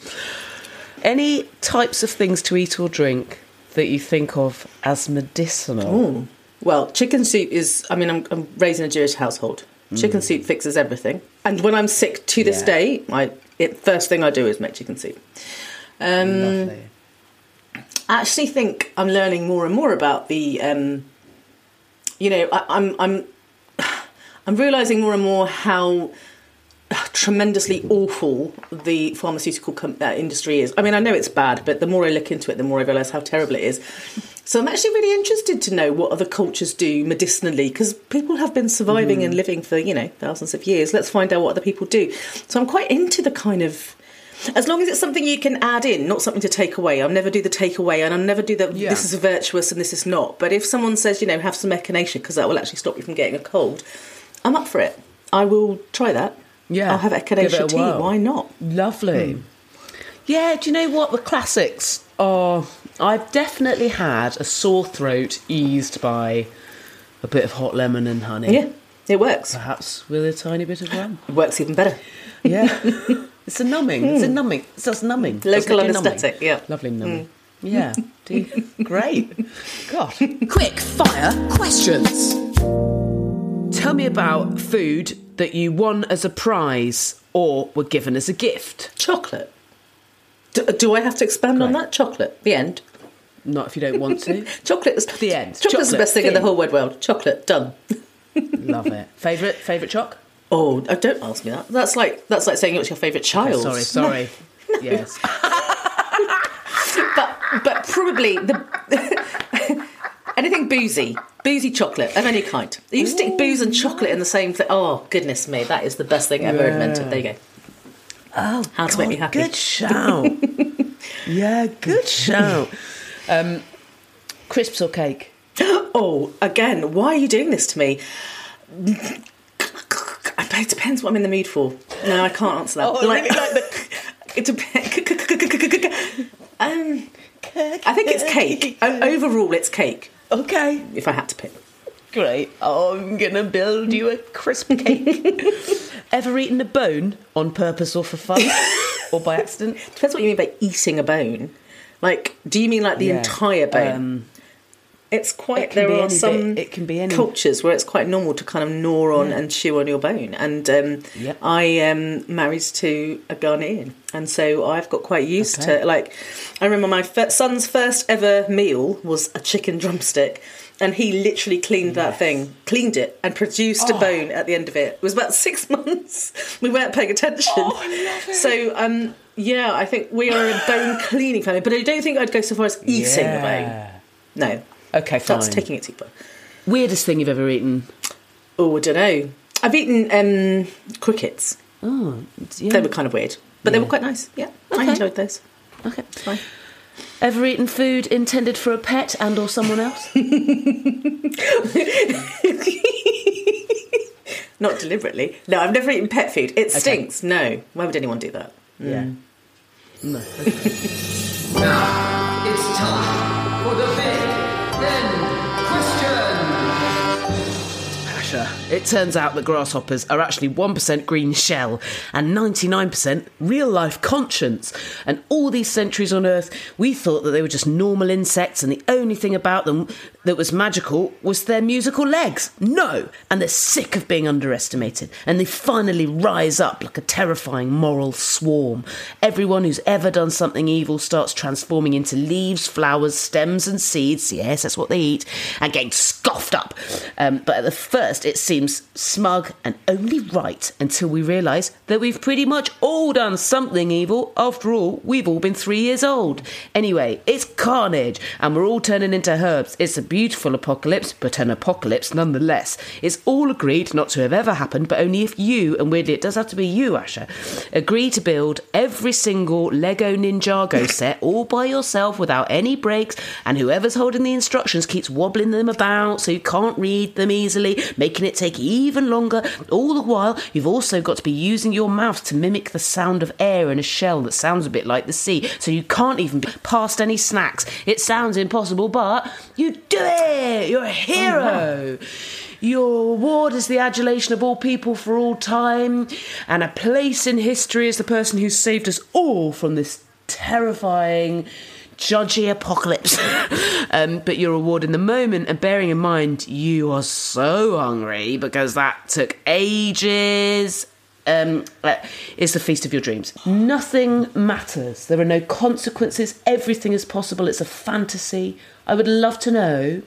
Any types of things to eat or drink that you think of as medicinal? Ooh. Well, chicken soup is. I mean, I'm, I'm raised in a Jewish household. Chicken soup fixes everything. And when I'm sick to this Yeah. day, I it, first thing I do is make chicken soup. Um, Lovely. I actually think I'm learning more and more about the. Um, you know, I, I'm I'm I'm realizing more and more how tremendously awful the pharmaceutical com- uh, industry is. I mean, I know it's bad, but the more I look into it, the more I realise how terrible it is. So I'm actually really interested to know what other cultures do medicinally because people have been surviving and living for you know thousands of years. Let's find out what other people do. So I'm quite into the kind of. As long as it's something you can add in, not something to take away. I'll never do the takeaway, and I'll never do the Yeah. this is virtuous and this is not. But if someone says, you know, have some echinacea because that will actually stop you from getting a cold, I'm up for it. I will try that. Yeah. I'll have Give it echinacea tea. whirl. Why not? Lovely. Yeah, do you know what? The classics are. I've definitely had a sore throat eased by a bit of hot lemon and honey. Yeah, it works. Perhaps with a tiny bit of rum. It works even better. Yeah. it's a numbing. It's a numbing. It's just numbing. Hmm. Local Doesn't it do numbing? anaesthetic, yeah. Hmm. Lovely numbing. Yeah. Do you- Great. God. Quick fire questions. Tell me about food that you won as a prize or were given as a gift. Chocolate. Do, do I have to expand on that? Chocolate. The end. Not if you don't want to. Chocolate is The end. Chocolate's the best thing in the whole wide world. Chocolate. Done. Love it. Favorite favorite choc? Oh, oh, don't ask me that. That's like that's like saying what's your favourite oh, child. Sorry, sorry. Yes. but but probably the anything boozy, boozy chocolate of any kind. You stick booze and chocolate in the same thing. Oh goodness me, that is the best thing ever invented. There you go. Oh, How to make me happy. Good shout. yeah, good shout. Um, crisps or cake? Oh, again, why are you doing this to me? It depends what I'm in the mood for. No, I can't answer that. Oh, I like the. It depends. Um, I think it's cake. Overall, it's cake. Okay. If I had to pick. great. I'm gonna build you a crisp cake. Ever eaten a bone on purpose or for fun, or by accident? Depends what you mean by eating a bone. Like, do you mean like the Yeah, entire bone? um, it's quite. it there are some bit, it can be any- cultures where it's quite normal to kind of gnaw on Yeah. and chew on your bone. And um, Yep. I am married to a Ghanaian, and so I've got quite used Okay. to like. I remember my son's first ever meal was a chicken drumstick. And he literally cleaned that thing, cleaned it, and produced a Oh. bone at the end of it. It was about six months. We weren't paying attention. Oh, I love it. So, um, yeah, I think we are a bone cleaning family, but I don't think I'd go so far as eating a bone. No, Okay, fine. that's taking it too far. Weirdest thing you've ever eaten? Oh, I don't know. I've eaten um, crickets. Oh, yeah. They were kind of weird, but they were quite nice. Yeah, I enjoyed those. Okay. Fine. Ever eaten food intended for a pet and or someone else? Not deliberately. No, I've never eaten pet food. It stinks. No, why would anyone do that? Yeah. No. Now it's time for the big Asher, it turns out that grasshoppers are actually 1% green shell and 99% real life conscience. And all these centuries on Earth, we thought that they were just normal insects and the only thing about them that was magical was their musical legs. No! And they're sick of being underestimated. And they finally rise up like a terrifying moral swarm. Everyone who's ever done something evil starts transforming into leaves, flowers, stems, and seeds. Yes, that's what they eat. And getting scoffed up. Um, but at the first, it seems smug and only right until we realise that we've pretty much all done something evil. After all, we've all been three years old. Anyway, it's carnage, and we're all turning into herbs. It's a beautiful apocalypse, but an apocalypse nonetheless. It's all agreed not to have ever happened, but only if you, and weirdly it does have to be you, Asher, agree to build every single Lego Ninjago set all by yourself without any breaks, and whoever's holding the instructions keeps wobbling them about so you can't read them easily, making it take even longer. All the while, you've also got to be using your mouth to mimic the sound of air in a shell that sounds a bit like the sea, so you can't even be past any snacks. It sounds impossible, but you do it! You're a hero! Oh, your award is the adulation of all people for all time, and a place in history as the person who saved us all from this terrifying, judgy apocalypse. um, but your award in the moment, and bearing in mind you are so hungry because that took ages. Um, uh, the feast of your dreams. Nothing matters. There are no consequences. Everything is possible. It's a fantasy. I would love to know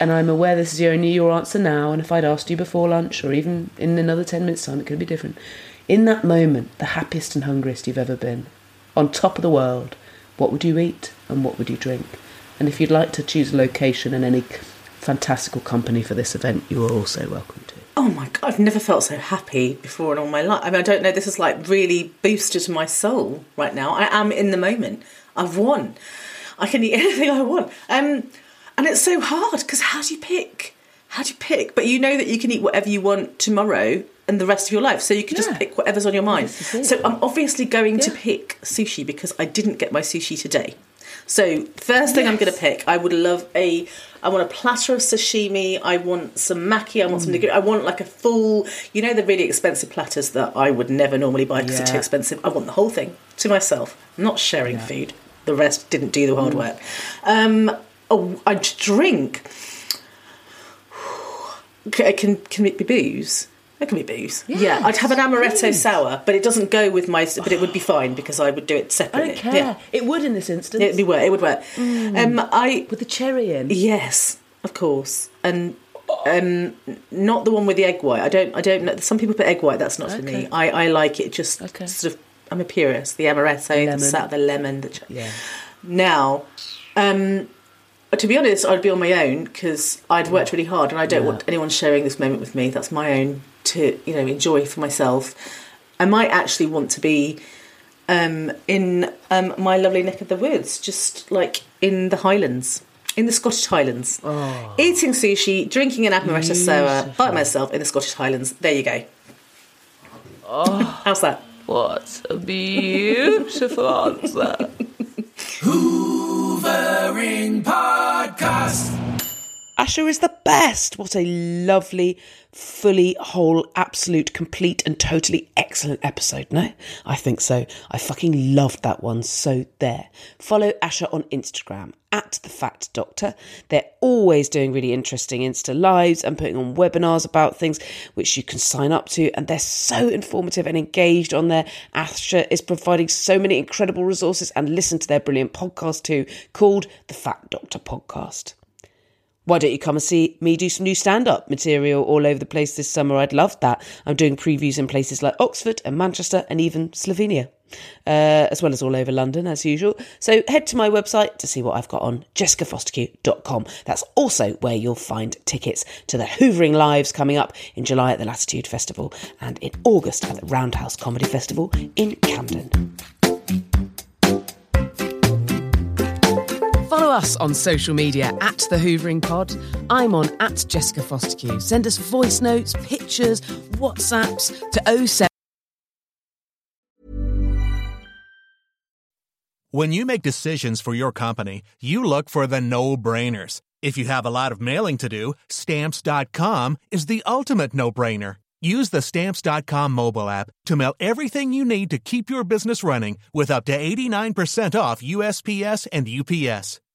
and I'm aware this is your only your answer now, and if I'd asked you before lunch or even in another 10 minutes' time, it could be different. In that moment, the happiest and hungriest you've ever been, on top of the world, what would you eat and what would you drink? And if you'd like to choose a location and any fantastical company for this event, you are also welcome to. Oh my god, I've never felt so happy before in all my life. I mean, I don't know, this is like really boosted my soul right now. I am in the moment. I've won. I can eat anything I want. Um, and it's so hard because how do you pick? How do you pick? But you know that you can eat whatever you want tomorrow and the rest of your life. So you can just pick whatever's on your mind. This is it. So I'm obviously going to pick sushi because I didn't get my sushi today. So first thing I'm going to pick, I would love a. I want a platter of sashimi. I want some maki. I want some nigiri. I want like a full. You know the really expensive platters that I would never normally buy because they're too expensive. I want the whole thing to myself. I'm not sharing food. The rest didn't do the hard work. Um, oh, I'd drink. Can can it be booze? It can be booze. Yeah, I'd have an amaretto sour, but it doesn't go with my. But it would be fine because I would do it I separately. don't care. Yeah. It would in this instance. It'd be work. It would work. Um, I with the cherry in. yes, of course, and um, not the one with the egg white. I don't. I don't know. Some people put egg white. That's not for me. I, I like it just Okay. sort of. I'm a purist. The amaretto, the, Lemon. sa- the lemon. The ch- Yeah. Now, um, to be honest, I'd be on my own because I'd worked really hard, and I don't want anyone sharing this moment with me. That's my own to you know enjoy for myself. I might actually want to be um, in um, my lovely neck of the woods, just like in the Highlands, in the Scottish Highlands, eating sushi, drinking an amaretto sour by myself in the Scottish Highlands. There you go. Oh, How's that? what a beautiful answer. Asher is the best. What a lovely, fully whole, absolute, complete, and totally excellent episode. No, I think so. I fucking loved that one. So there. Follow Asher on Instagram at the Fat Doctor. They're always doing really interesting Insta lives and putting on webinars about things which you can sign up to. And they're so informative and engaged on there. Asher is providing so many incredible resources and listen to their brilliant podcast too, called the Fat Doctor Podcast. Why don't you come and see me do some new stand up material all over the place this summer? I'd love that. I'm doing previews in places like Oxford and Manchester and even Slovenia, uh, as well as all over London, as usual. So head to my website to see what I've got on, jessicafostekew.com. That's also where you'll find tickets to the Hoovering Lives coming up in July at the Latitude Festival and in August at the Roundhouse Comedy Festival in Camden. Follow us on social media at The Hoovering Pod. I'm on at Jessica Fostekew. Send us voice notes, pictures, WhatsApps to 07. When you make decisions for your company, you look for the no brainers. If you have a lot of mailing to do, stamps.com is the ultimate no brainer. Use the stamps.com mobile app to mail everything you need to keep your business running with up to 89% off USPS and UPS.